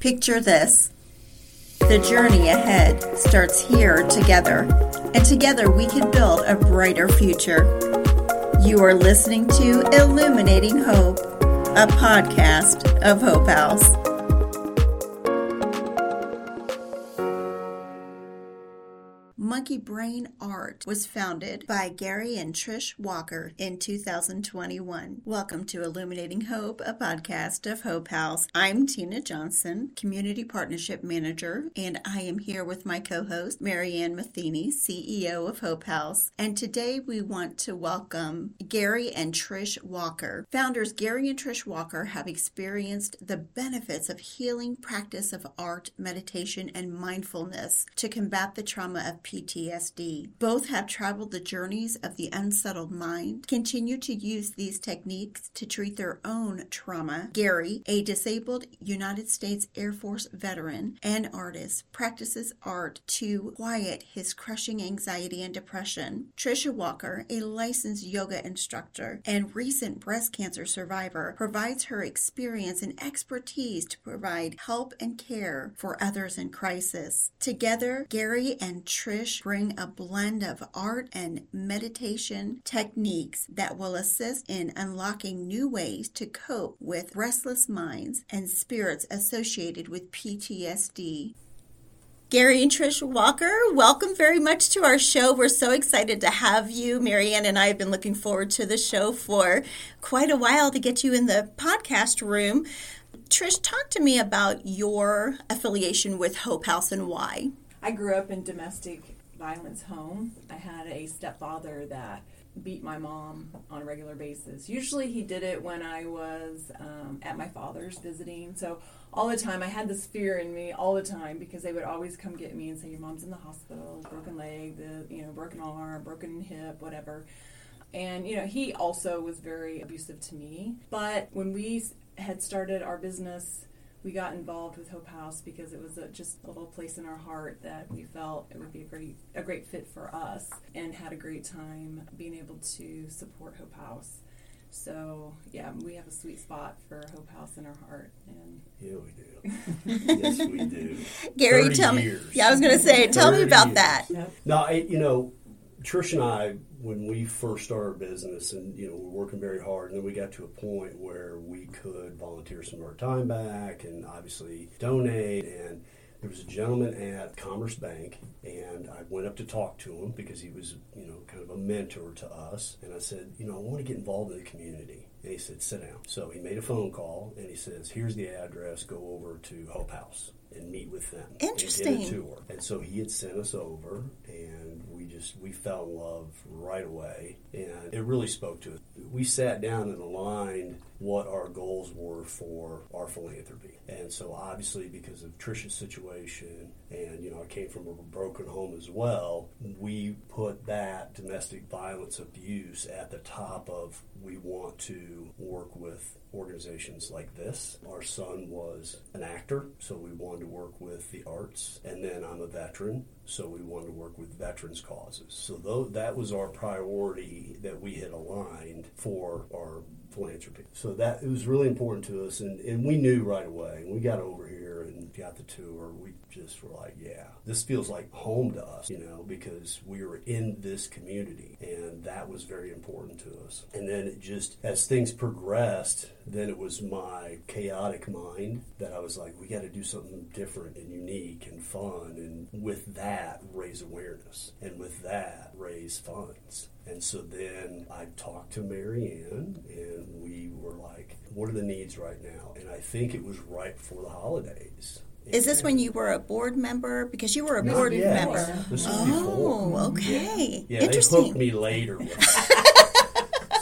Picture this the journey ahead starts here together, and together we can build a brighter future. You are listening to Illuminating Hope, a podcast of Hope House. Monkey Brain Art was founded by Gary and Trish Walker in 2021. Welcome to Illuminating Hope, a podcast of Hope House. I'm Tina Johnson, Community Partnership Manager, and I am here with my co host, Marianne Matheny, CEO of Hope House. And today we want to welcome Gary and Trish Walker. Founders Gary and Trish Walker have experienced the benefits of healing practice of art, meditation, and mindfulness to combat the trauma of PTSD PTSD. Both have traveled the journeys of the unsettled mind, continue to use these techniques to treat their own trauma. Gary, a disabled United States Air Force veteran and artist, practices art to quiet his crushing anxiety and depression. Trisha Walker, a licensed yoga instructor and recent breast cancer survivor, provides her experience and expertise to provide help and care for others in crisis. Together, Gary and Trish bring a blend of art and meditation techniques that will assist in unlocking new ways to cope with restless minds and spirits associated with PTSD. Gary and Trish Walker, welcome very much to our show. We're so excited to have you. Marianne and I have been looking forward to the show for quite a while to get you in the podcast room. Trish, talk to me about your affiliation with Hope House and why. I grew up in domestic violence home. I had a stepfather that beat my mom on a regular basis. Usually he did it when I was um, at my father's visiting. So all the time I had this fear in me all the time because they would always come get me and say your mom's in the hospital, broken leg, the you know broken arm, broken hip, whatever. And you know he also was very abusive to me. But when we had started our business we got involved with Hope House because it was a, just a little place in our heart that we felt it would be a great a great fit for us, and had a great time being able to support Hope House. So yeah, we have a sweet spot for Hope House in our heart, and yeah, we do. yes, we do. Gary, tell years. me. Yeah, I was going to say, tell me about years. that. Yep. No, I, you know, Trish and I when we first started our business and you know we are working very hard and then we got to a point where we could volunteer some of our time back and obviously donate and there was a gentleman at Commerce Bank, and I went up to talk to him because he was, you know, kind of a mentor to us. And I said, you know, I want to get involved in the community. And he said, sit down. So he made a phone call, and he says, here's the address. Go over to Hope House and meet with them. Interesting. And get a tour. And so he had sent us over, and just we fell in love right away, and it really spoke to us. We sat down and aligned what our goals were for our philanthropy. And so obviously because of Trisha's situation and you know I came from a broken home as well, we put that domestic violence abuse at the top of we want to work with organizations like this. Our son was an actor, so we wanted to work with the arts. And then I'm a veteran, so we wanted to work with veterans causes. So that was our priority that we had aligned for our philanthropy. So that it was really important to us, and, and we knew right away. We got over and got the tour. We just were like, yeah, this feels like home to us, you know, because we were in this community, and that was very important to us. And then it just as things progressed, then it was my chaotic mind that I was like, we got to do something different and unique and fun, and with that raise awareness, and with that raise funds. And so then I talked to Marianne, and we were like, what are the needs right now? And I think it was right before the holidays. Is this when you were a board member? Because you were a board yet. member. This was oh, before. okay. Yeah, Interesting. they hooked me later.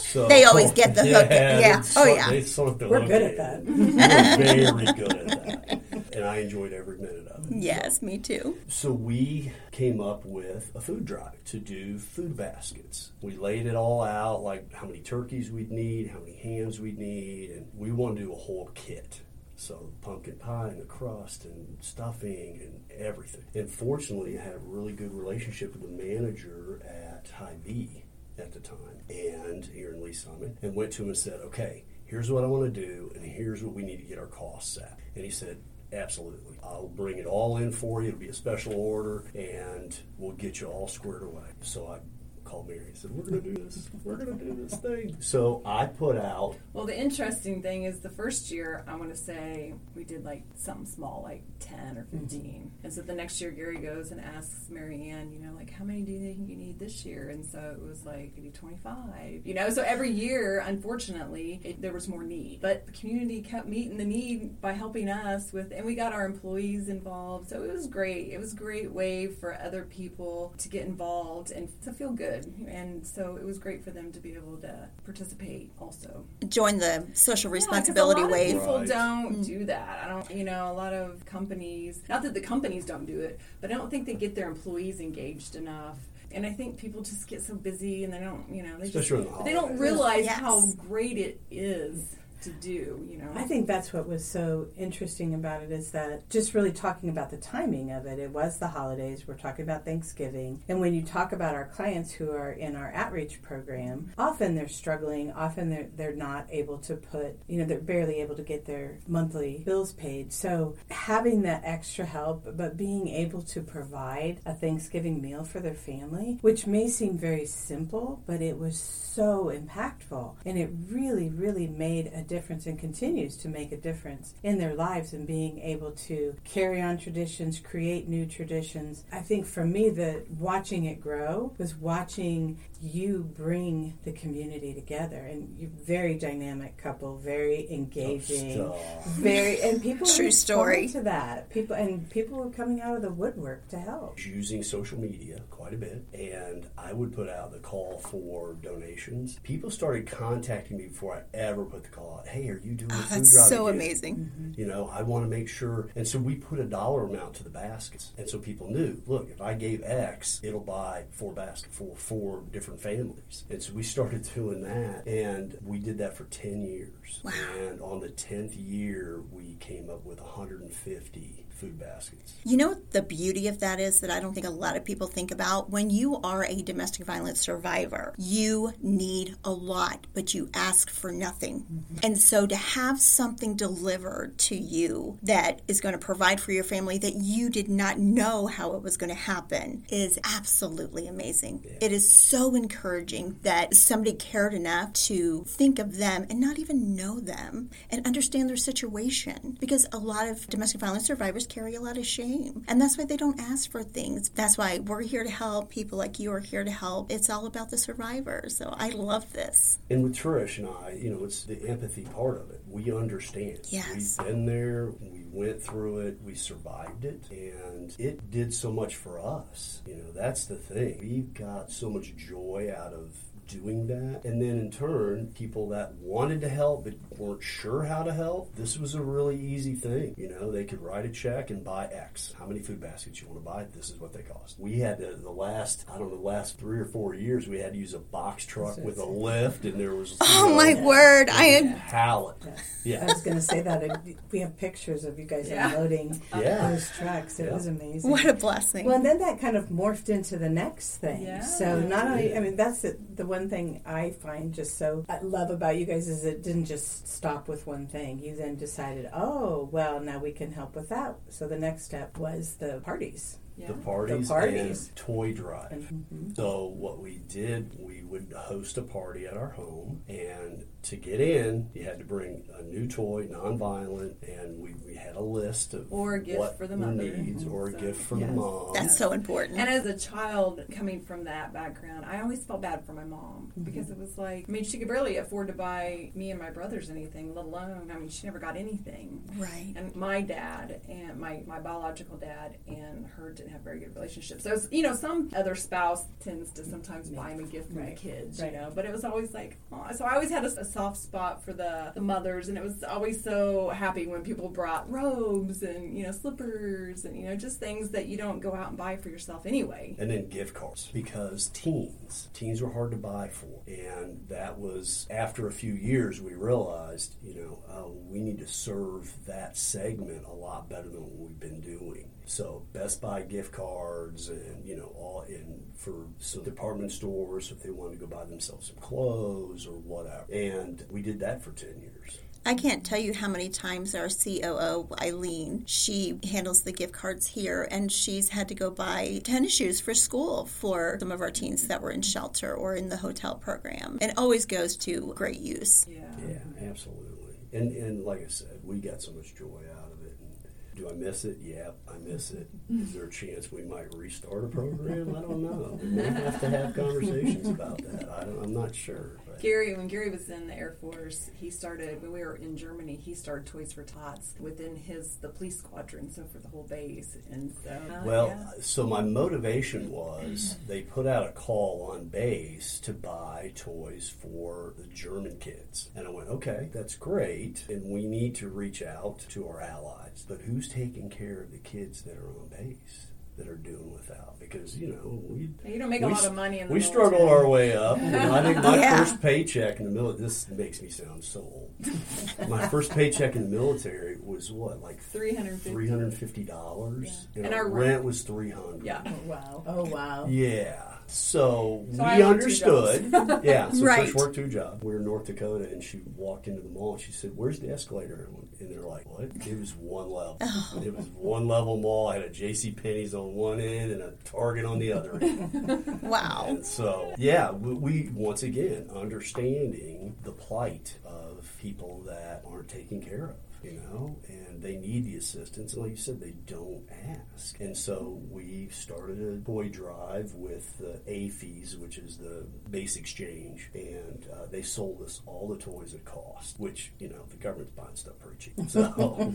So, they always get the hook. Yeah. yeah. Oh, yeah. They sort the We're good at that. We're very good at that. And I enjoyed every minute of it. Yes, so. me too. So we came up with a food drive to do food baskets. We laid it all out, like how many turkeys we'd need, how many hams we'd need, and we wanted to do a whole kit. So pumpkin pie and the crust and stuffing and everything. And fortunately, I had a really good relationship with the manager at Hy-Vee at the time and here in Lee Summit and went to him and said, okay, here's what I want to do and here's what we need to get our costs at. And he said, Absolutely. I'll bring it all in for you. It'll be a special order, and we'll get you all squared away. So I called Mary and said, We're going to do this. We're going to do this thing. So I put out. Well, the interesting thing is the first year, I want to say we did like something small, like 10 or 15. Mm-hmm. And so the next year, Gary goes and asks Marianne, you know, like, how many do you think you need this year? And so it was like, maybe 25. You know, so every year, unfortunately, it, there was more need. But the community kept meeting the need by helping us with, and we got our employees involved. So it was great. It was a great way for other people to get involved and to feel good good. And so it was great for them to be able to participate also. Join the social responsibility yeah, wave. People right. don't mm. do that. I don't, you know, a lot of companies, not that the companies don't do it, but I don't think they get their employees engaged enough and I think people just get so busy and they don't, you know, they, just, the they don't realize yes. how great it is to do, you know. I think that's what was so interesting about it is that just really talking about the timing of it. It was the holidays. We're talking about Thanksgiving. And when you talk about our clients who are in our outreach program, often they're struggling, often they're they're not able to put, you know, they're barely able to get their monthly bills paid. So having that extra help but being able to provide a Thanksgiving meal for their family, which may seem very simple, but it was so impactful and it really really made a difference and continues to make a difference in their lives and being able to carry on traditions, create new traditions. I think for me, the watching it grow was watching you bring the community together. And you very dynamic couple very engaging. Oh, very and people true story. to that. People and people were coming out of the woodwork to help. Using social media quite a bit and i would put out the call for donations. People started contacting me before i ever put the call out hey are you doing oh, food that's drive so again? amazing mm-hmm. you know i want to make sure and so we put a dollar amount to the baskets and so people knew look if i gave x it'll buy four baskets for four different different families. And so we started doing that, and we did that for 10 years. Wow. And on the 10th year, we came up with 150 food baskets. You know what the beauty of that is that I don't think a lot of people think about when you are a domestic violence survivor, you need a lot, but you ask for nothing. Mm-hmm. And so to have something delivered to you that is going to provide for your family that you did not know how it was going to happen is absolutely amazing. Yeah. It is so encouraging that somebody cared enough to think of them and not even know them and understand their situation because a lot of domestic violence survivors carry a lot of shame. And that's why they don't ask for things. That's why we're here to help. People like you are here to help. It's all about the survivors. So I love this. And with Trish and I, you know, it's the empathy part of it. We understand. Yes. We've been there. We went through it. We survived it. And it did so much for us. You know, that's the thing. We got so much joy out of doing that. And then in turn, people that wanted to help but weren't sure how to help, this was a really easy thing. You know, they could write a check and buy X. How many food baskets you want to buy? This is what they cost. We had to, the last, I don't know, the last three or four years, we had to use a box truck with a lift, and there was. Oh, know, my word. I had. Pallet. Yeah. I was going to say that. We have pictures of you guys yeah. unloading yeah. those trucks. It yeah. was amazing. What a blessing. Well, and then that kind of morphed into the next thing. Yeah. So not only, I mean, that's the, the one one thing I find just so I love about you guys is it didn't just stop with one thing. You then decided, oh, well, now we can help with that. So the next step was the parties. Yeah. The, parties the parties and toy drive. Mm-hmm. So what we did, we would host a party at our home, and to get in, you had to bring a new toy, nonviolent, and we, we had a list of or a gift what for the mother needs, or a so, gift for yes. the mom. That's so important. And as a child coming from that background, I always felt bad for my mom mm-hmm. because it was like, I mean, she could barely afford to buy me and my brothers anything, let alone, I mean, she never got anything. Right. And my dad and my my biological dad and her didn't have very good relationships. So you know, some other spouse tends to sometimes buy me a gift for right. the kids, right. you know, but it was always like, oh, so I always had a, a soft spot for the, the mothers, and it was always so happy when people brought robes and you know slippers and you know just things that you don't go out and buy for yourself anyway. And then gift cards because teens, teens were hard to buy for, and that was after a few years we realized, you know, uh, we need to serve that segment a lot better than what we've been doing. So Best Buy gift cards and you know all in for some department stores if they wanted to go buy themselves some clothes or whatever. And we did that for ten years. I can't tell you how many times our COO, Eileen, she handles the gift cards here, and she's had to go buy tennis shoes for school for some of our teens that were in shelter or in the hotel program, and always goes to great use. Yeah. Yeah, absolutely. And and like I said, we got so much joy out of it. And do I miss it? Yeah, I miss it. Is there a chance we might restart a program? I don't know. We may have to have conversations about that. I don't, I'm not sure. But Gary, when Gary was in the Air Force, he started when we were in Germany. He started Toys for Tots within his the police squadron, so for the whole base. And so, Well, yeah. so my motivation was they put out a call on base to buy toys for the German kids. And I went, okay, that's great. And we need to reach out to our allies. But who's taking care of the kids that are on base? That are doing without because you know we you don't make a lot of money in the we struggle our way up. You know, I think my Yeah. first paycheck in the military. This makes me sound so old. my first paycheck in the military was what, like Three hundred fifty. three hundred fifty dollars, Yeah. and, And our our rent rent- was three hundred. Yeah. Oh wow! Oh wow! Yeah. So, So we understood. yeah. So Right. Trish worked two jobs. We were in North Dakota, and she walked into the mall. and She said, "Where's the escalator?" And they're like, "What?" It was one level. Oh. It was one level mall. I had a J.C. Penney's on one end and a Target on the other end. Wow. And so, yeah, we, we once again understanding the plight of people that aren't taken care of, you know, and they need the assistance. And like you said, they don't ask. And so we started a toy drive with the AAFES, which is the base exchange, and uh, they sold us all the toys at cost, which you know the government's buying stuff pretty cheap. So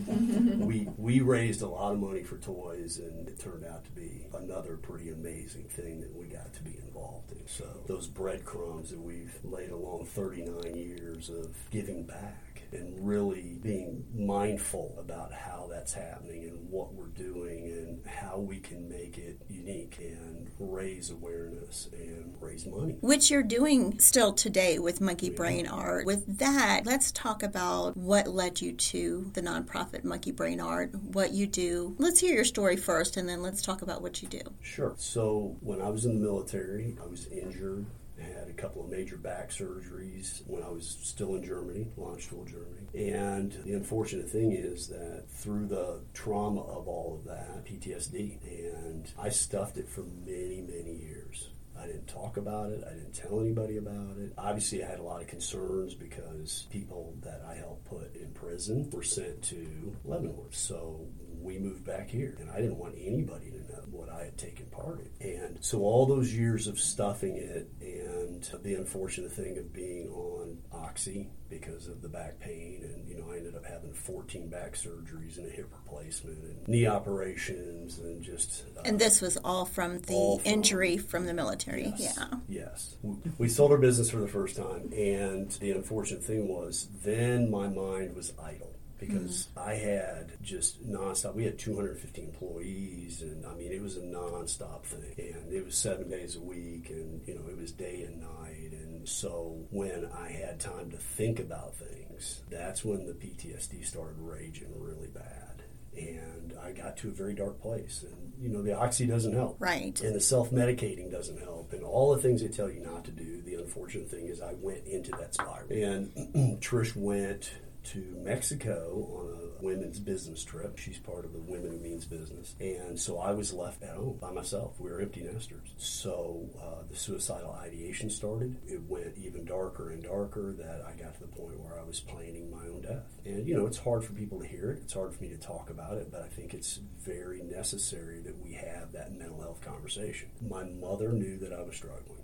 we we raised a lot of money for toys, and it turned out to be another pretty amazing thing that we got to be involved in. So those breadcrumbs that we've laid along 39 years of giving back and really being mindful about how that's happening and what we're doing and how we can make it unique and raise awareness and raise money. Which you're doing still today with Monkey Brain Art. With that, let's talk about what led you to the nonprofit Monkey Brain Art, what you do. Let's hear your story first, and then let's talk about what you do. Sure. So when I was in the military, I was injured. Had a couple of major back surgeries when I was still in Germany, Landstuhl, Germany. And the unfortunate thing is that through the trauma of all of that, PTSD, and I stuffed it for many, many years. I didn't talk about it. I didn't tell anybody about it. Obviously, I had a lot of concerns because people that I helped put in prison were sent to Leavenworth. So we moved back here, and I didn't want anybody to know what I had taken part in. And so all those years of stuffing it, and the unfortunate thing of being on oxy because of the back pain, and you know I ended up having 14 back surgeries and a hip replacement and knee operations, and just uh, And this was all from the All from- injury from the military. Yes. Yeah. Yes. We sold our business for the first time, and the unfortunate thing was then my mind was idle because mm-hmm. I had just nonstop. We had 250 employees, and I mean it was a nonstop thing, and it was seven days a week, and you know it was day and night, and so when I had time to think about things, that's when the PTSD started raging really bad. And I got to a very dark place, and you know the oxy doesn't help, Right. and the self medicating doesn't help, and all the things they tell you not to do. The unfortunate thing is, I went into that spiral. And Trish went to Mexico on a women's business trip. She's part of the Women Who Means business. And so I was left at home by myself. We were empty nesters. So uh, the suicidal ideation started. It went even darker and darker that I got to the point where I was planning my own death. And, you know, it's hard for people to hear it. It's hard for me to talk about it, but I think it's very necessary that we have that mental health conversation. My mother knew that I was struggling.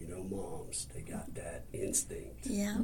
You know, moms, they got that instinct. Yeah.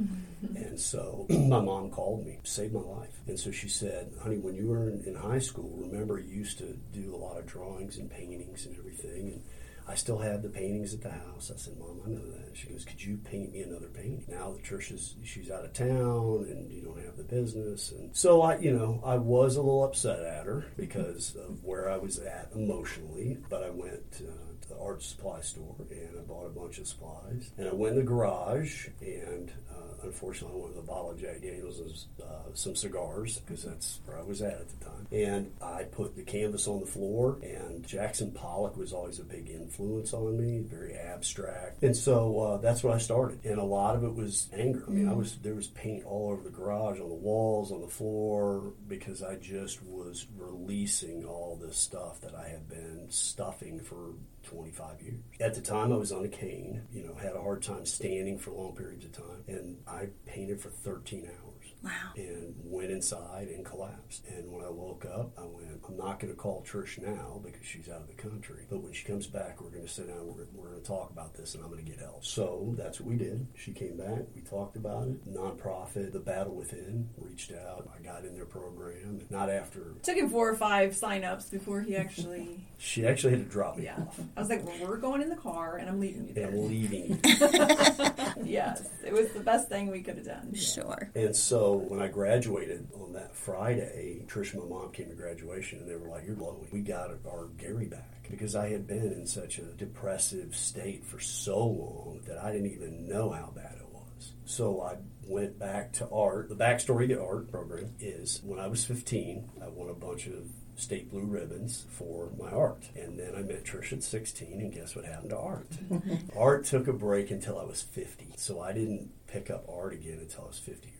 And so my mom called me, saved my life. And so she said, honey, when you were in, in high school, remember you used to do a lot of drawings and paintings and everything. And I still have the paintings at the house. I said, Mom, I know that. She goes, Could you paint me another painting? Now that Trisha's she's out of town and you don't have the business. And so I, you know, I was a little upset at her because of where I was at emotionally. But I went uh, the art supply store and I bought a bunch of supplies. And I went in the garage and uh, unfortunately I went with a bottle of Jack Daniels and uh, some cigars because that's where I was at at the time. And I put the canvas on the floor and Jackson Pollock was always a big influence on me, very abstract. And so uh, that's what I started. And a lot of it was anger. I mean, I was there was paint all over the garage, on the walls, on the floor because I just was releasing all this stuff that I had been stuffing for 25 years. At the time, I was on a cane, you know, had a hard time standing for long periods of time, and I painted for 13 hours. Wow. And went inside and collapsed. And when I woke up, I went, I'm not going to call Trish now because she's out of the country. But when she comes back, we're going to sit down, we're, we're going to talk about this, and I'm going to get help. So that's what we did. She came back, we talked about it. Nonprofit, The Battle Within, reached out. I got in their program. Not after, Took him four or five sign-ups before he actually. she actually had to drop me Yeah, off. I was like, well, we're going in the car, and I'm leaving you And there. I'm leaving. yes, it was the best thing we could have done. Sure. And so when I graduated on that Friday, Trish and my mom came to graduation and they were like, You're glowing. We got our Gary back. Because I had been in such a depressive state for so long that I didn't even know how bad it was. So I went back to art. The backstory to art program is when I was 15, I won a bunch of state blue ribbons for my art. And then I met Trish at 16, and guess what happened to art? art took a break until I was 50. So I didn't pick up art again until I was 50 years old.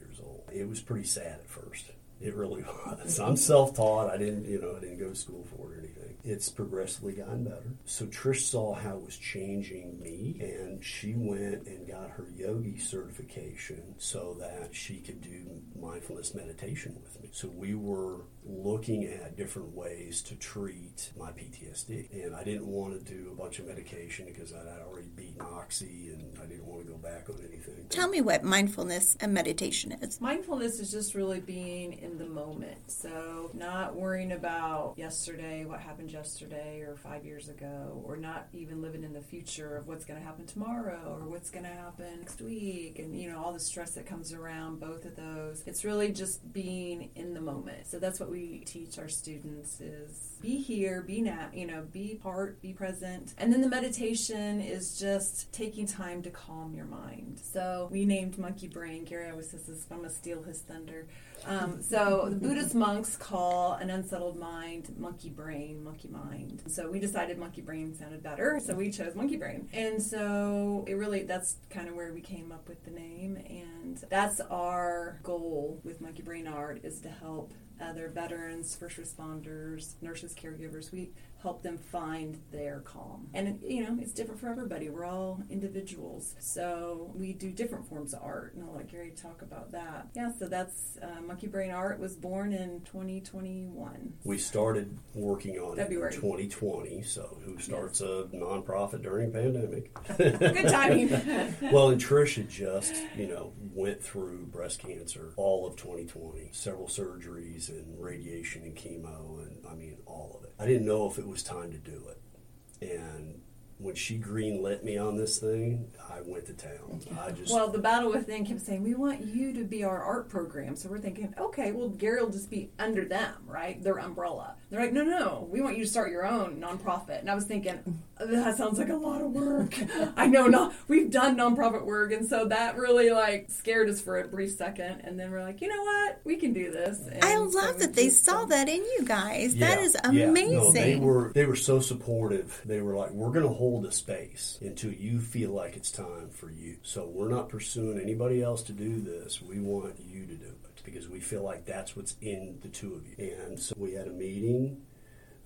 It was pretty sad at first. It really was. I'm self-taught. I didn't, you know, I didn't go to school for it. It's progressively gotten better. So Trish saw how it was changing me, and she went and got her yogi certification so that she could do mindfulness meditation with me. So we were looking at different ways to treat my PTSD, and I didn't want to do a bunch of medication because I'd already beaten oxy, and I didn't want to go back on anything. Tell me what mindfulness and meditation is. Mindfulness is just really being in the moment. So, not worrying about yesterday, what happened yesterday or five years ago, or not even living in the future of what's going to happen tomorrow or what's going to happen next week, and you know, all the stress that comes around both of those. It's really just being in the moment. So, that's what we teach our students is be here, be now, you know, be part, be present. And then the meditation is just taking time to calm your mind. So we named Monkey Brain. Gary always says this, I'm going to steal his thunder. Um, so the Buddhist monks call an unsettled mind monkey brain, monkey mind. So we decided monkey brain sounded better, so we chose monkey brain. And so it really, that's kind of where we came up with the name. And that's our goal with monkey brain art is to help other veterans, first responders, nurses, caregivers. We help them find their calm. And, you know, it's different for everybody. We're all individuals. So we do different forms of art. And I'll let Gary talk about that. Yeah, so that's uh, Monkey Brain Art was born in 2021. We started working on February. it in 2020. So who starts a nonprofit during a pandemic? Good timing. well, and Trish had just, you know, went through breast cancer all of 2020, several surgeries and radiation and chemo, and I mean all of it. I didn't know if it was time to do it, and when she green lit me on this thing, I went to town. I just Well, the Battle Within kept saying, We want you to be our art program. So we're thinking, okay, well, Gary will just be under them, right? Their umbrella. They're like, No, no, we want you to start your own nonprofit. And I was thinking, That sounds like a lot of work. I know not, we've done nonprofit work. And so that really like scared us for a brief second. And then we're like, You know what? We can do this. And I love we that they just, saw that in you guys. that Yeah, is yeah. amazing. No, they were they were so supportive. They were like, "We're going to hold a space until you feel like it's time for you." So we're not pursuing anybody else to do this. We want you to do it because we feel like that's what's in the two of you. And so we had a meeting.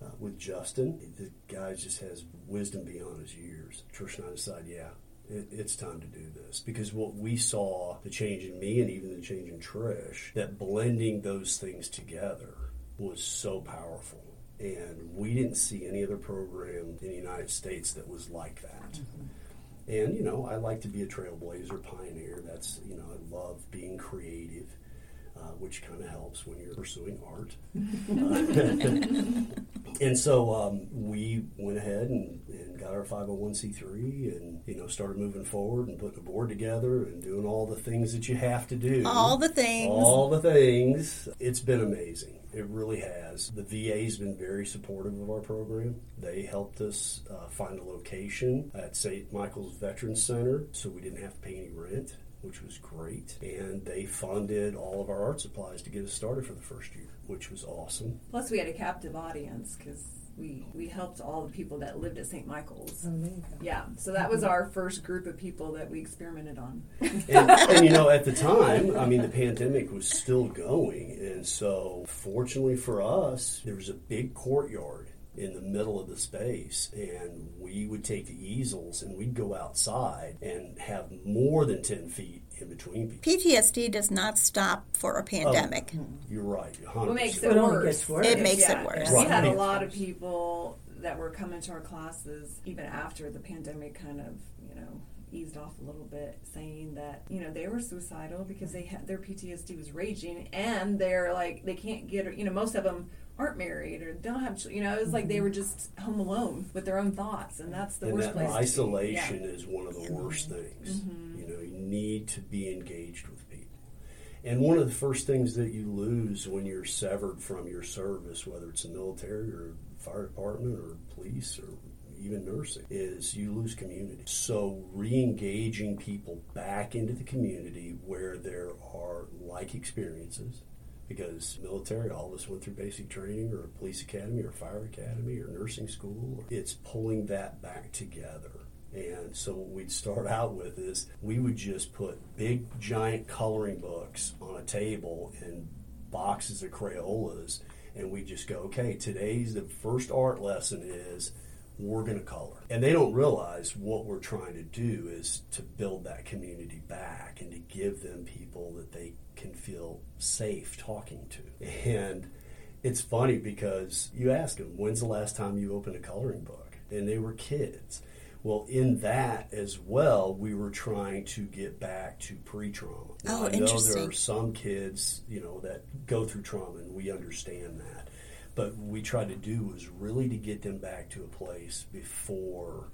Uh, with Justin, the guy just has wisdom beyond his years. Trish and I decided, yeah, it, it's time to do this because what we saw the change in me and even the change in Trish that blending those things together was so powerful and we didn't see any other program in the United States that was like that. And you know, I like to be a trailblazer, pioneer. That's you know, I love being creative, uh, which kind of helps when you're pursuing art. and so um, we went ahead and, and got our 501c3 and you know started moving forward and putting a board together and doing all the things that you have to do All the things. all the things. It's been amazing. It really has. The VA's been very supportive of our program. They helped us uh, find a location at St. Michael's Veterans Center so we didn't have to pay any rent, which was great. And they funded all of our art supplies to get us started for the first year, which was awesome. Plus, we had a captive audience because we we helped all the people that lived at St. Michael's. Oh, there you go. Yeah, so that was our first group of people that we experimented on. and, and, you know, at the time, I mean, the pandemic was still going, and so fortunately for us, there was a big courtyard in the middle of the space, and we would take the easels and we'd go outside and have more than ten feet in between people. PTSD does not stop for a pandemic. Oh, you're right. 100%. What makes It it worse? gets worse. It makes Yeah, it worse. We had a lot of people that were coming to our classes even after the pandemic kind of, you know, eased off a little bit, saying that you know they were suicidal because they had their PTSD was raging, and they're like they can't get, you know, most of them aren't married or don't have, chil- you know, it was like they were just home alone with their own thoughts, and that's the and worst that place. to be. isolation Yeah. is one of the worst things. Mm-hmm. You know, you need to be engaged with people. And one of the first things that you lose when you're severed from your service, whether it's the military or fire department or police or even nursing, is you lose community. So re-engaging people back into the community where there are like experiences because military, all of us went through basic training or a police academy or fire academy or nursing school. It's pulling that back together. And so what we'd start out with is we would just put big giant coloring books on a table and boxes of Crayolas and we just go, okay, today's the first art lesson is we're going to color. And they don't realize what we're trying to do is to build that community back and to give them people that they can feel safe talking to. And it's funny because you ask them, when's the last time you opened a coloring book? And they were kids. Well, in that as well, we were trying to get back to pre-trauma. Oh, now, Oh, I know interesting. there are some kids, you know, that go through trauma, and we understand that. But what we tried to do was really to get them back to a place before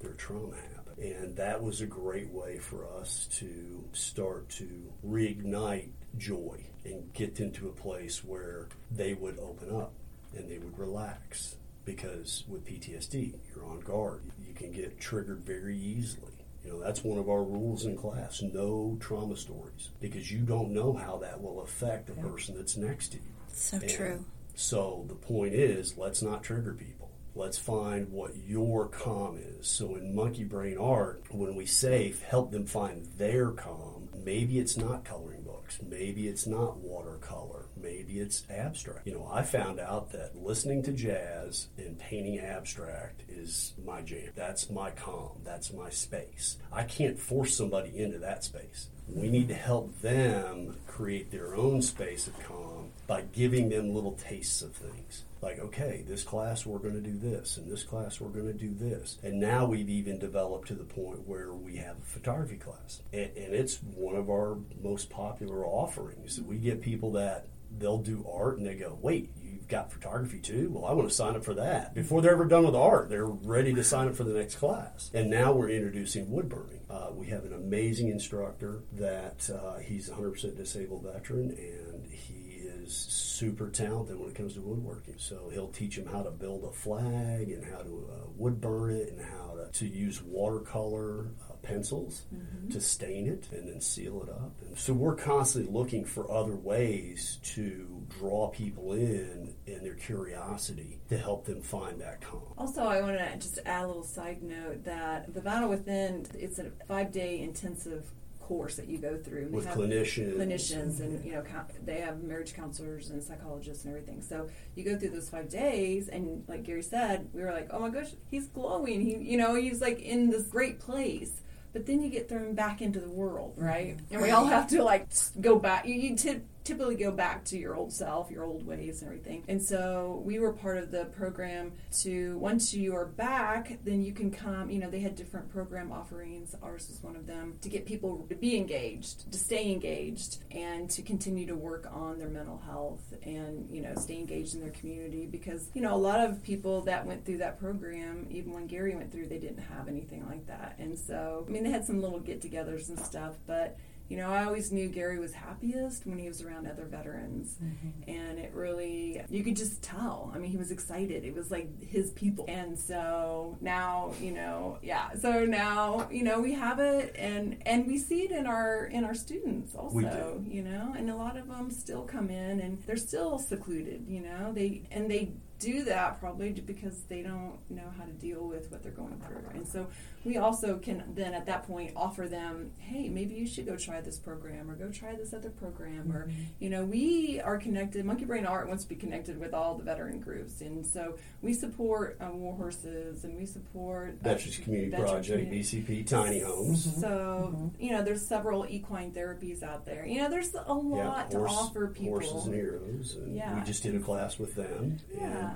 their trauma happened. And that was a great way for us to start to reignite joy and get them to a place where they would open up and they would relax. Because with PTSD, you're on guard. You can get triggered very easily. You know, that's one of our rules in class no trauma stories because you don't know how that will affect the person that's next to you. So And true. So the point is, let's not trigger people. Let's find what your calm is. So in monkey brain art, when we say help them find their calm, maybe it's not coloring books, maybe it's not watercolor, maybe it's abstract. You know, I found out that listening to jazz and painting abstract is my jam. That's my calm. That's my space. I can't force somebody into that space. We need to help them create their own space of calm by giving them little tastes of things. Like, okay, this class we're going to do this, and this class we're going to do this. And now we've even developed to the point where we have a photography class. And, and it's one of our most popular offerings. We get people that they'll do art and they go, wait, you've got photography too? Well, I want to sign up for that. Before they're ever done with art, they're ready to sign up for the next class. And now we're introducing wood burning. Uh, we have an amazing instructor that uh, he's a 100% disabled veteran and he is super talented when it comes to woodworking. So he'll teach them how to build a flag and how to uh, wood burn it and how to, to use watercolor uh, pencils to stain it and then seal it up. And so we're constantly looking for other ways to draw people in in their curiosity to help them find that calm. Also, I want to just add a little side note that the Battle Within it's a five day intensive course that you go through They With have clinicians. clinicians and you know they have marriage counselors and psychologists and everything. So you go through those five days, and like Gary said, we were like, oh my gosh, he's glowing. He you know he's like in this great place. But then you get thrown back into the world, right? Mm-hmm. And we all have to like go back. You, you ty- typically go back to your old self, your old ways, and everything. And so we were part of the program to once you are back, then you can come. You know, they had different program offerings. Ours was one of them to get people to be engaged, to stay engaged, and to continue to work on their mental health and you know stay engaged in their community because you know a lot of people that went through that program, even when Gary went through, they didn't have anything like that. And so I mean, they had some little get-togethers and stuff, but you know, I always knew Gary was happiest when he was around other veterans. Mm-hmm. And it really, you could just tell. I mean, he was excited. It was like his people. And so now, you know, yeah. So now, you know, we have it and and we see it in our in our students also, you know. And a lot of them still come in and they're still secluded, you know. They and they do that probably because they don't know how to deal with what they're going through. And so we also can then at that point offer them, hey, maybe you should go try this program or go try this other program. Or, you know, we are connected, Monkey Brain Art wants to be connected with all the veteran groups. And so we support uh, War Horses and we support uh, Veterans Community Veterans Project, Community- VCP, tiny homes. So, you know, there's several equine therapies out there. You know, there's a Yeah, lot horse- to offer people. Horses and heroes. And Yeah. we just did a class with them. Yeah.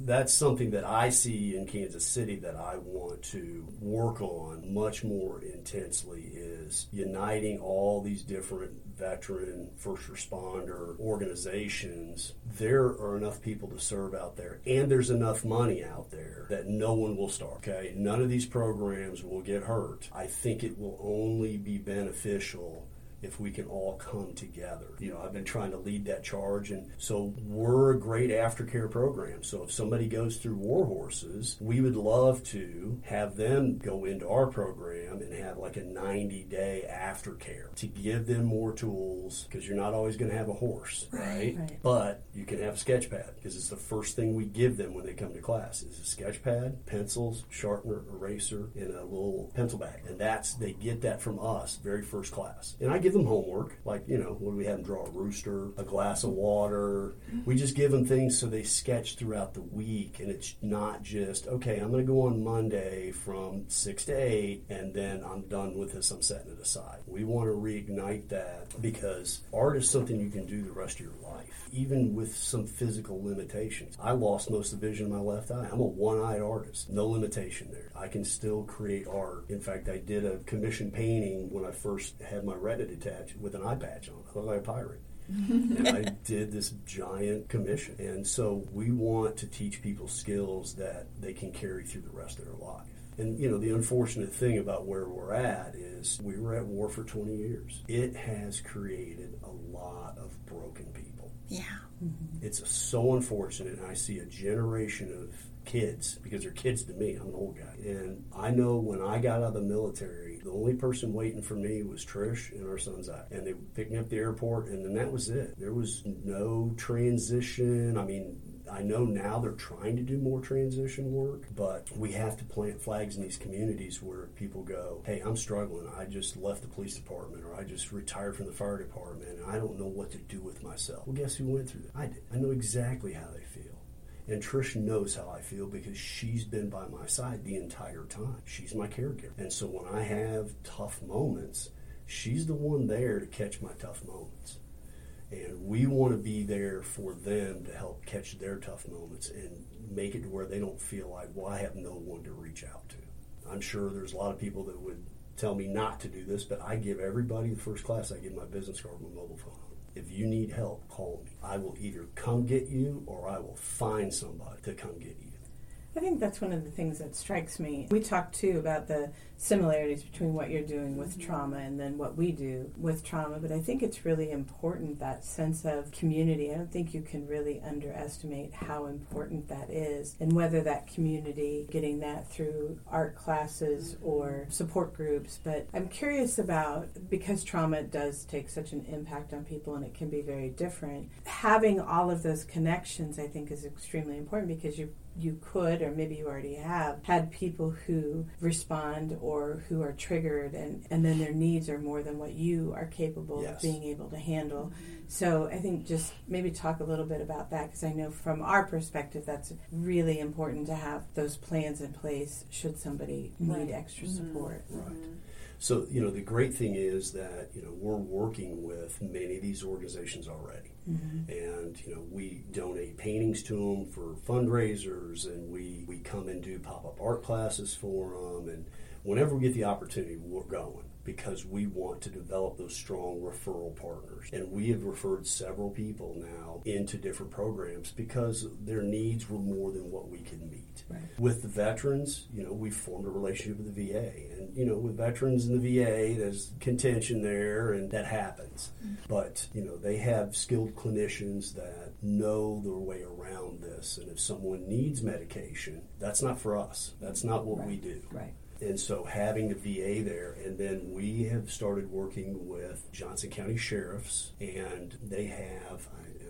That's something that I see in Kansas City that I want to work on much more intensely is uniting all these different veteran first responder organizations. There are enough people to serve out there and there's enough money out there that no one will starve. Okay. None of these programs will get hurt. I think it will only be beneficial if we can all come together. You know, I've been trying to lead that charge, and so we're a great aftercare program. So if somebody goes through War Horses, we would love to have them go into our program and have like a 90 day aftercare to give them more tools because you're not always going to have a horse, right? Right. But you can have a sketch pad because it's the first thing we give them when they come to class is a sketch pad, pencils, sharpener, eraser, and a little pencil bag. And that's they get that from us very first class. And I give them homework, like, you know, what do we have them draw? A rooster, a glass of water. We just give them things so they sketch throughout the week and it's not just, okay, I'm gonna go on Monday from six to eight and then I'm done with this, I'm setting it aside. We want to reignite that because art is something you can do the rest of your life, even with some physical limitations. I lost most of the vision in my left eye. I'm a one eyed artist, no limitation there. I can still create art. In fact, I did a commission painting when I first had my retina detached with an eye patch on. I looked like a pirate. and I did this giant commission. And so we want to teach people skills that they can carry through the rest of their life. And you know, the unfortunate thing about where we're at is we were at war for 20 years. It has created a lot of broken people. Yeah. Mm-hmm. It's so unfortunate. I see a generation of kids because they're kids to me. I'm an old guy, and I know when I got out of the military, the only person waiting for me was Trish and our son Zach, and they picked me up at the airport, and then that was it. There was no transition. I mean. I know now they're trying to do more transition work, but we have to plant flags in these communities where people go, Hey, I'm struggling. I just left the police department or I just retired from the fire department and I don't know what to do with myself. Well, guess who went through that? I did. I know exactly how they. And Trish knows how I feel because she's been by my side the entire time. She's my caregiver. And so when I have tough moments, she's the one there to catch my tough moments. And we want to be there for them to help catch their tough moments and make it to where they don't feel like, well, I have no one to reach out to. I'm sure there's a lot of people that would tell me not to do this, but I give everybody the first class, I give my business card my mobile phone on. If you need help, call me. I will either come get you or I will find somebody to come get you. I think that's one of the things that strikes me. We talked too about the similarities between what you're doing with mm-hmm. trauma and then what we do with trauma, but I think it's really important that sense of community. I don't think you can really underestimate how important that is and whether that community getting that through art classes mm-hmm. or support groups. But I'm curious about because trauma does take such an impact on people and it can be very different. Having all of those connections I think is extremely important because you you could, or maybe you already have, had people who respond or who are triggered, and, and then their needs are more than what you are capable Yes. of being able to handle. So I think just maybe talk a little bit about that because I know from our perspective that's really important to have those plans in place should somebody need Right. extra Mhm. support. Right. So, you know, the great thing is that, you know, we're working with many of these organizations already. Mm-hmm. And, you know, we donate paintings to them for fundraisers and we, we come and do pop up art classes for them. And whenever we get the opportunity, we're going because we want to develop those strong referral partners. And we have referred several people now into different programs because their needs were more than what we could meet. Right. With the veterans, you know, we formed a relationship with the VA. And, you know, with veterans in the VA, there's contention there, and that happens. Mm-hmm. But, you know, they have skilled clinicians that know their way around this. And if someone needs medication, that's not for us. That's not what we do. Right. And so having the VA there, and then we have started working with Johnson County sheriffs, and they have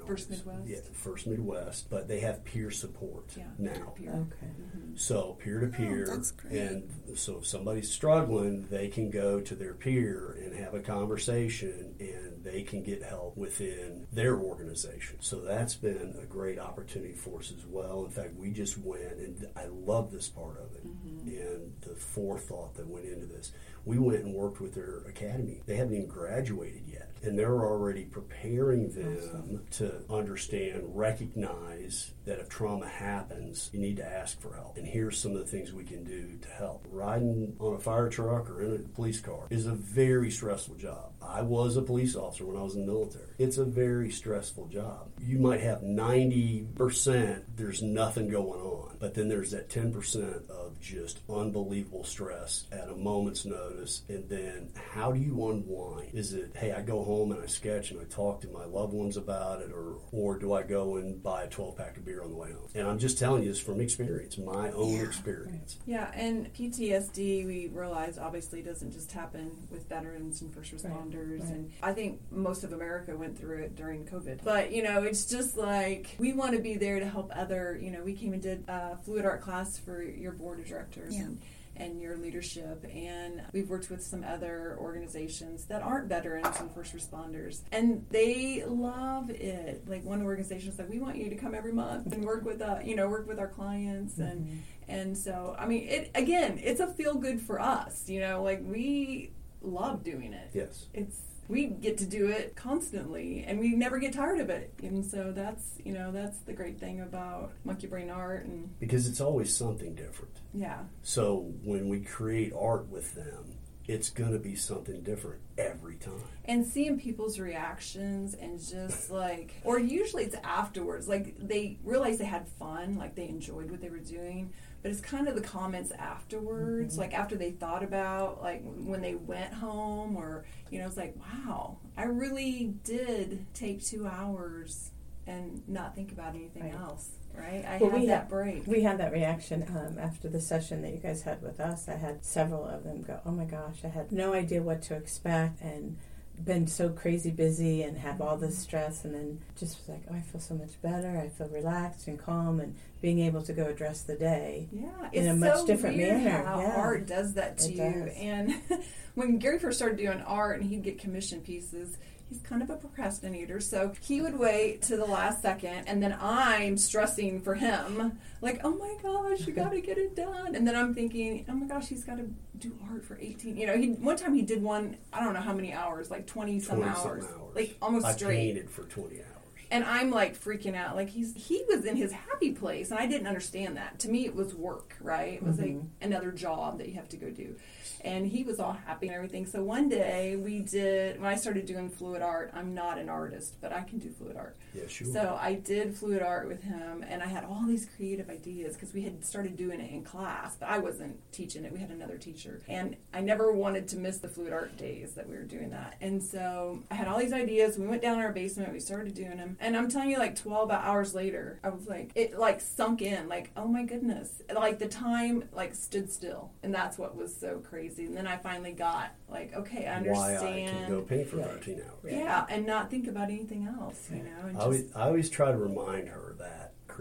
First Midwest? yeah, First Midwest, but they have peer support Yeah, now. peer. Okay. Mm-hmm. So peer to oh, peer, Oh, that's great. and so if somebody's struggling, they can go to their peer and have a conversation, and they can get help within their organization. So that's been a great opportunity for us as well. In fact, we just went, and I love this part of it, mm-hmm. and the forethought that went into this. We went and worked with their academy. They haven't even graduated yet, and they're already preparing them to understand, recognize that if trauma happens, you need to ask for help. And here's some of the things we can do to help. Riding on a fire truck or in a police car is a very stressful job. I was a police officer when I was in the military. It's a very stressful job. You might have 90% there's nothing going on, but then there's that 10% of just unbelievable stress at a moment's notice. And then how do you unwind? Is it, hey, I go home and I sketch and I talk to my loved ones about it, or, or do I go and buy a 12 pack of beer on the way home? And I'm just telling you this from experience, my own experience. Yeah, and PTSD, we realize obviously doesn't just happen with veterans and first Right, responders. right. And I think most of America went through it during COVID. But, you know, it's just like we want to be there to help other, you know, we came and did a fluid art class for your board of directors. Yeah. And, and your leadership. And we've worked with some other organizations that aren't veterans and first responders. And they love it. Like one organization is like, we want you to come every month and work with, uh, you know, work with our clients. And, and so, I mean, it again, it's a feel good for us, you know, like we love doing it. Yes. It's, we get to do it constantly and we never get tired of it. And so that's, you know, that's the great thing about monkey brain art. And Because it's always something different. yeah, So when we create art with them, it's going to be something different every time. and seeing people's reactions and just like or usually it's afterwards like they realize they had fun like they enjoyed what they were doing but it's kind of the comments afterwards like after they thought about like when they went home or you know it's like wow i really did take two hours and not think about anything Right. else right i Well, had we that had- break We had that reaction um, after the session that you guys had with us. I had several of them go, "Oh my gosh, I had no idea what to expect," and been so crazy busy and have all this stress, and then just was like, "Oh, I feel so much better. I feel relaxed and calm, and being able to go address the day." Yeah, in a much so different weird manner, How yeah. art does that to It you. does. And when Gary first started doing art, and he'd get commission pieces. He's kind of a procrastinator, so he would wait to the last second, and then I'm stressing for him, like, "Oh my gosh, you got to get it done!" And then I'm thinking, "Oh my gosh, he's got to do art for 18." You know, he one time he did one, I don't know how many hours, like 20 some hours, hours. like almost I straight. painted for 20 hours. And I'm like freaking out. Like he's he was in his happy place, and I didn't understand that. To me, it was work, right? It was like mm-hmm. another job that you have to go do. And he was all happy and everything. So one day we did when I started doing fluid art. I'm not an artist, but I can do fluid art. Yeah, sure. So I did fluid art with him, and I had all these creative ideas because we had started doing it in class, but I wasn't teaching it. We had another teacher, and I never wanted to miss the fluid art days that we were doing that. And so I had all these ideas. We went down in our basement. We started doing them, and I'm telling you, like 12 hours later, I was like, it like sunk in, like, oh my goodness, like the time like stood still, and that's what was so crazy. And then I finally got like, okay, I Why understand. I can go paint for 13 hours. yeah, and not think about anything else, you know. And I just, always, I always try to remind her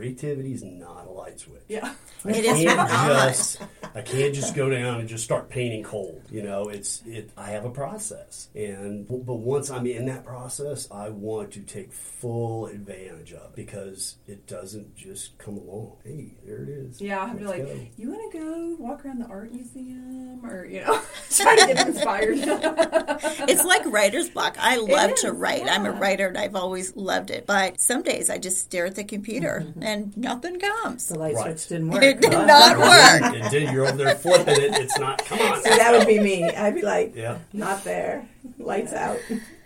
creativity is not a light switch. yeah. I It is can't not. just I can't just go down and just start painting cold. You know, it's it. I have a process, and but once I'm in that process, I want to take full advantage of it because it doesn't just come along. Hey, there it is. Yeah, I'll be like, go. you want to go walk around the art museum, or you know, try to get inspired. It's like writer's block. I love to is, write. I'm a writer and I've always loved it. But some days I just stare at the computer Mm-hmm. And nothing comes. The light Right. switch didn't work. It did Huh? not work. And then you're over there flipping it. It's not. Come on. See, that would be me. I'd be like, Yeah. not there. Lights out.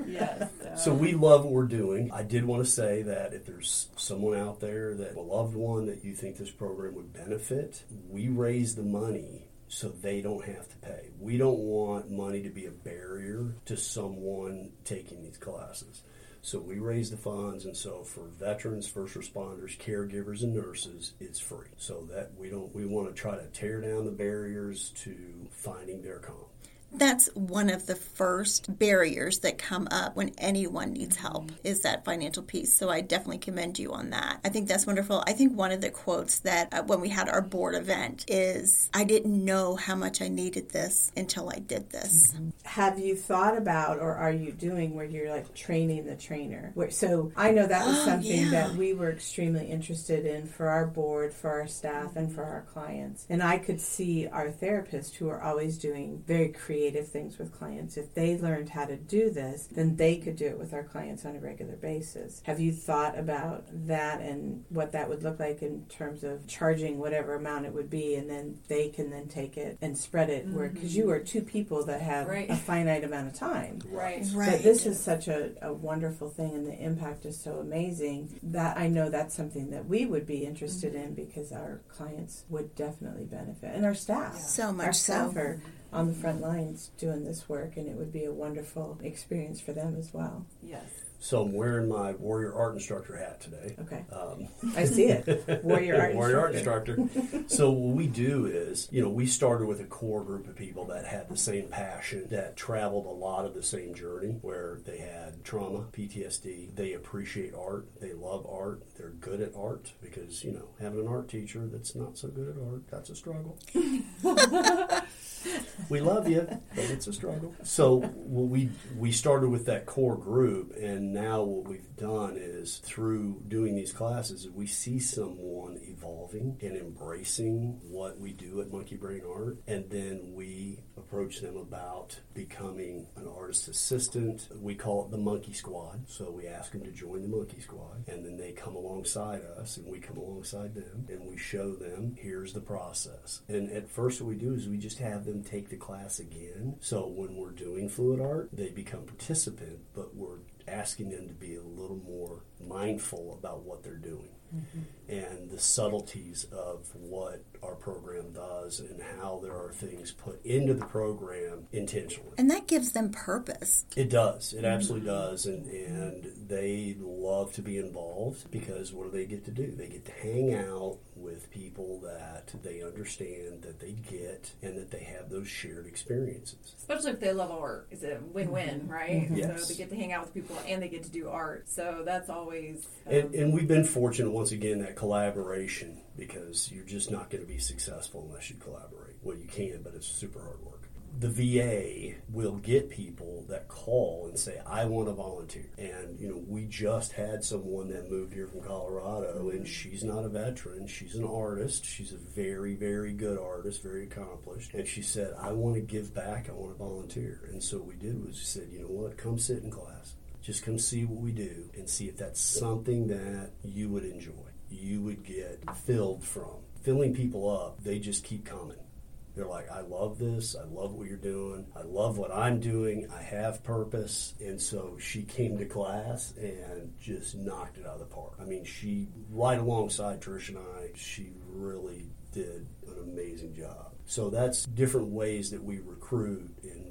yes. So So we um, love what we're doing. I did want to say that if there's someone out there that a loved one that you think this program would benefit, we raise the money so they don't have to pay. We don't want money to be a barrier to someone taking these classes. So we raise the funds, and so for veterans, first responders, caregivers, and nurses, it's free. So that we don't we want to try to tear down the barriers to finding their comp. That's one of the first barriers that come up when anyone needs help is that financial piece. So I definitely commend you on that. I think that's wonderful. I think one of the quotes that uh, when we had our board event is I didn't know how much I needed this until I did this. Mm-hmm. Have you thought about or are you doing where you're like training the trainer? Where, so I know that was Oh, something yeah. that we were extremely interested in for our board, for our staff, and for our clients. And I could see our therapists who are always doing very creative things with clients. If they learned how to do this, then they could do it with our clients on a regular basis. Have you thought about that and what that would look like in terms of charging whatever amount it would be, and then they can then take it and spread it? Where because you mm-hmm. are two people that have Right. a finite amount of time. Right. Right. But this is such a, a wonderful thing, and the impact is so amazing that I know that's something that we would be interested mm-hmm. in because our clients would definitely benefit, and our staff. So much Our staff so. are on the front lines doing this work, and it would be a wonderful experience for them as well. Yes. So I'm wearing my warrior art instructor hat today. Okay, Um, I see it. Warrior art warrior art instructor. instructor. so what we do is, you know, we started with a core group of people that had the same passion, that traveled a lot of the same journey, where they had trauma, PTSD. They appreciate art. They love art. They're good at art because you know having an art teacher that's not so good at art that's a struggle. we love you, but it's a struggle. So well, we we started with that core group, and now what we've done is through doing these classes, we see someone evolving and embracing what we do at Monkey Brain Art, and then we approach them about becoming an artist assistant. We call it the Monkey Squad. So we ask them to join the Monkey Squad, and then they come alongside us, and we come alongside them, and we show them here's the process. And at first, what we do is we just have them take the class again. So when we're doing fluid art, they become participant, but we're asking them to be a little more mindful about what they're doing mm-hmm. and the subtleties of what our program does and how there are things put into the program intentionally. And that gives them purpose. It does. It mm-hmm. absolutely does. And, and they love to be involved because what do they get to do? They get to hang out with people that they understand, that they get, and that they have those shared experiences. Especially if they love art, it's a win-win, mm-hmm. right? Mm-hmm. Yes. So they get to hang out with people and they get to do art. So that's always. Um, And, and we've been fortunate once again that collaboration because you're just not going to be successful unless you collaborate. Well, you can, but it's super hard work. The VA will get people that call and say, "I want to volunteer." And you know, we just had someone that moved here from Colorado, and mm-hmm. she's not a veteran. She's an artist. She's a very, very good artist, very accomplished. And she said, "I want to give back. I want to volunteer." And so what we did was we said, "You know what? Come sit in class." Just come see what we do and see if that's something that you would enjoy, you would get filled from. Filling people up, they just keep coming. They're like, I love this. I love what you're doing. I love what I'm doing. I have purpose. And so she came to class and just knocked it out of the park. I mean, she, right alongside Trish and I, she really did an amazing job. So that's different ways that we recruit and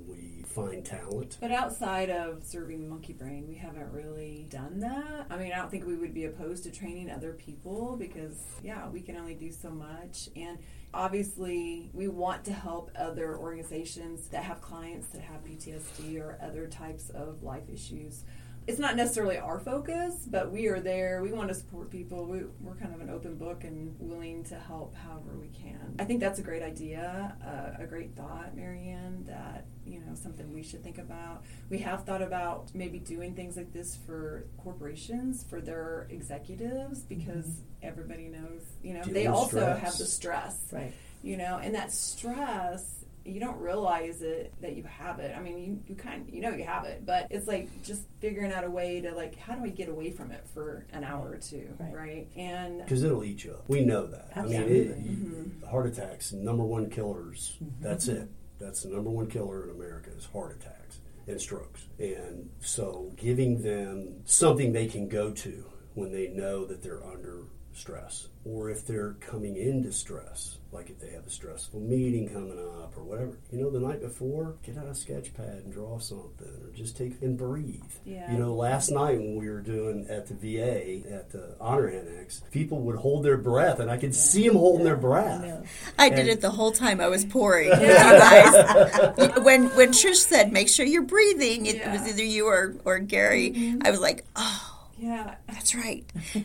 find talent. But outside of serving Monkey Brain, we haven't really done that. I mean, I don't think we would be opposed to training other people because, yeah, we can only do so much. And obviously, we want to help other organizations that have clients that have PTSD or other types of life issues. It's not necessarily our focus, but we are there. We want to support people. We, we're kind of an open book and willing to help however we can. I think that's a great idea, uh, a great thought, Marianne, that, you know, something we should think about. We have thought about maybe doing things like this for corporations, for their executives, because everybody knows, you know, they also stress. have the stress Right. you know and that stress you don't realize it that you have it i mean you, you kind you know you have it but it's like just figuring out a way to like how do i get away from it for an hour or two Right. right, and Because it'll eat you up. We know that. I mean, it, Absolutely. you- mm-hmm. heart attacks, number one killers. Mm-hmm. That's it. That's the number one killer in America is heart attacks. and strokes. And so giving them something they can go to when they know that they're under stress or if they're coming into stress like if they have a stressful meeting coming up or whatever you know the night before get out a sketch pad and draw something or just take and breathe Yeah. you know last night when we were doing at the va at the honor annex people would hold their breath and i could see them holding their breath know. I did it the whole time I was pouring. You guys, when when Trish said, "Make sure you're breathing," it Yeah. was either you or or Gary. Mm-hmm. I was like, "Oh, Yeah. that's right."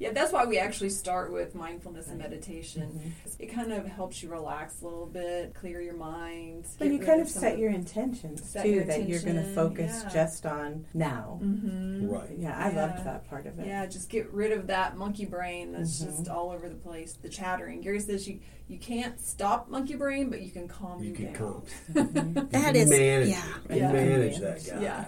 Yeah, that's why we actually start with mindfulness and meditation. It kind of helps you relax a little bit, clear your mind. But you kind of some set your intentions Set too, your that you're going to focus yeah. just on now. Mhm. right Yeah, I Yeah. loved that part of it. Yeah, just get rid of that monkey brain that's Mm-hmm. just all over the place. The chattering. Gary says you you can't stop monkey brain, but you can calm you you, can down. calm That you is, manage yeah. you Yeah. manage that guy Yeah.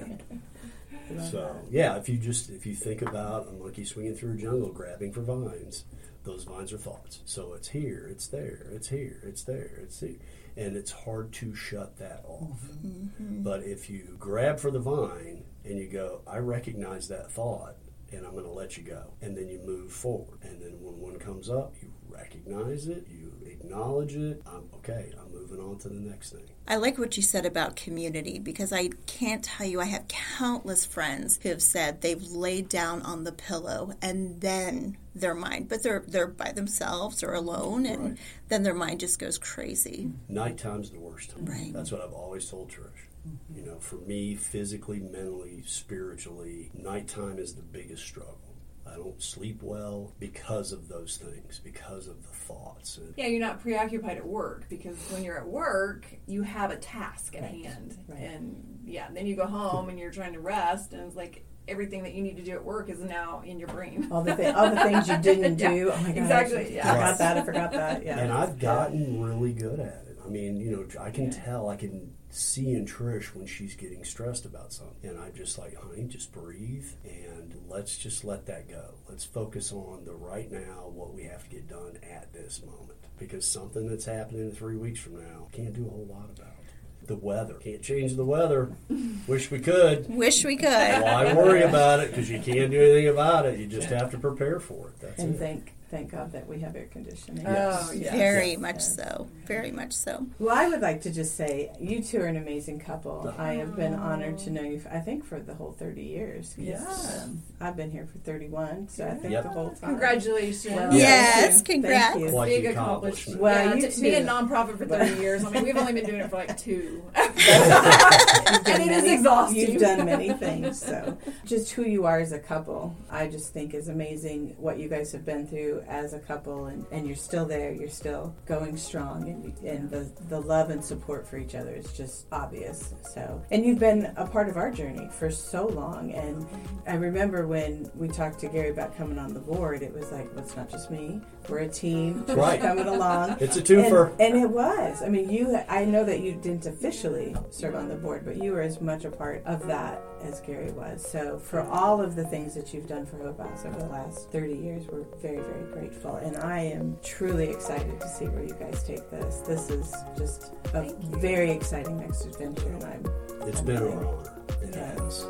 So yeah, if you just if you think about a monkey swinging through a jungle grabbing for vines, those vines are thoughts. So it's here, it's there, it's here, it's there, it's here, and it's hard to shut that off. Mm-hmm. But if you grab for the vine and you go, I recognize that thought, and I'm going to let you go, and then you move forward, and then when one comes up, you recognize it, you acknowledge it. I'm okay. Moving on to the next thing. I like what you said about community because I can't tell you, I have countless friends who have said they've laid down on the pillow and then their mind, but they're they're by themselves or alone, and Right. then their mind just goes crazy. Nighttime's the worst time. Right. That's what I've always told Trish. Mm-hmm. You know, for me, physically, mentally, spiritually, nighttime is the biggest struggle. I don't sleep well because of those things, because of the thoughts. And Yeah, you're not preoccupied at work because when you're at work, you have a task at Right, hand. right. And yeah, then you go home and you're trying to rest, and it's like everything that you need to do at work is now in your brain. All the, thi- all the things you didn't Yeah, do. Oh my god! exactly, I yeah. forgot Right. that. I forgot that. Yeah. and I've gotten really good at it. I mean, you know, I can tell, I can see in Trish when she's getting stressed about something. And I'm just like, honey, just breathe and let's just let that go. Let's focus on the right now, what we have to get done at this moment. Because something that's happening three weeks from now, can't do a whole lot about. The weather. Can't change the weather. Wish we could. Wish we could. Why worry about it? Because you can't do anything about it. You just have to prepare for it. That's and it. thank thank God that we have air conditioning. Yes. Oh, yes. Very Yes. much Yes. so. Very much so. Well, I would like to just say you two are an amazing couple. I have been honored to know you. I think for the whole thirty years. Yeah. um, I've been here for thirty-one, so I think Yep. the whole time. Congratulations. Well, Yes, thank congrats. Thank you. Quite Big accomplishment. accomplishment. Well, yeah, you to be a nonprofit for 30 years. I mean, we've only been doing it for like two. And it is many- exhausting. You've done many things. So, just who you are as a couple, I just think is amazing. What you guys have been through as a couple, and, and you're still there. You're still going strong, and, and the the love and support for each other is just obvious. So, and you've been a part of our journey for so long. And I remember when we talked to Gary about coming on the board, it was like, well, it's not just me. We're a team. Just Right. coming along. It's a twofer. And, and it was. I mean, you. I know that you didn't officially serve on the board, but you were as much a part of that as Gary was. So for all of the things that you've done for Hope House over the uh-huh. last 30 years, we're very, very grateful. And I am truly excited to see where you guys take this. This is just a very exciting next adventure, and I'm It's been an honor. It Yeah. has.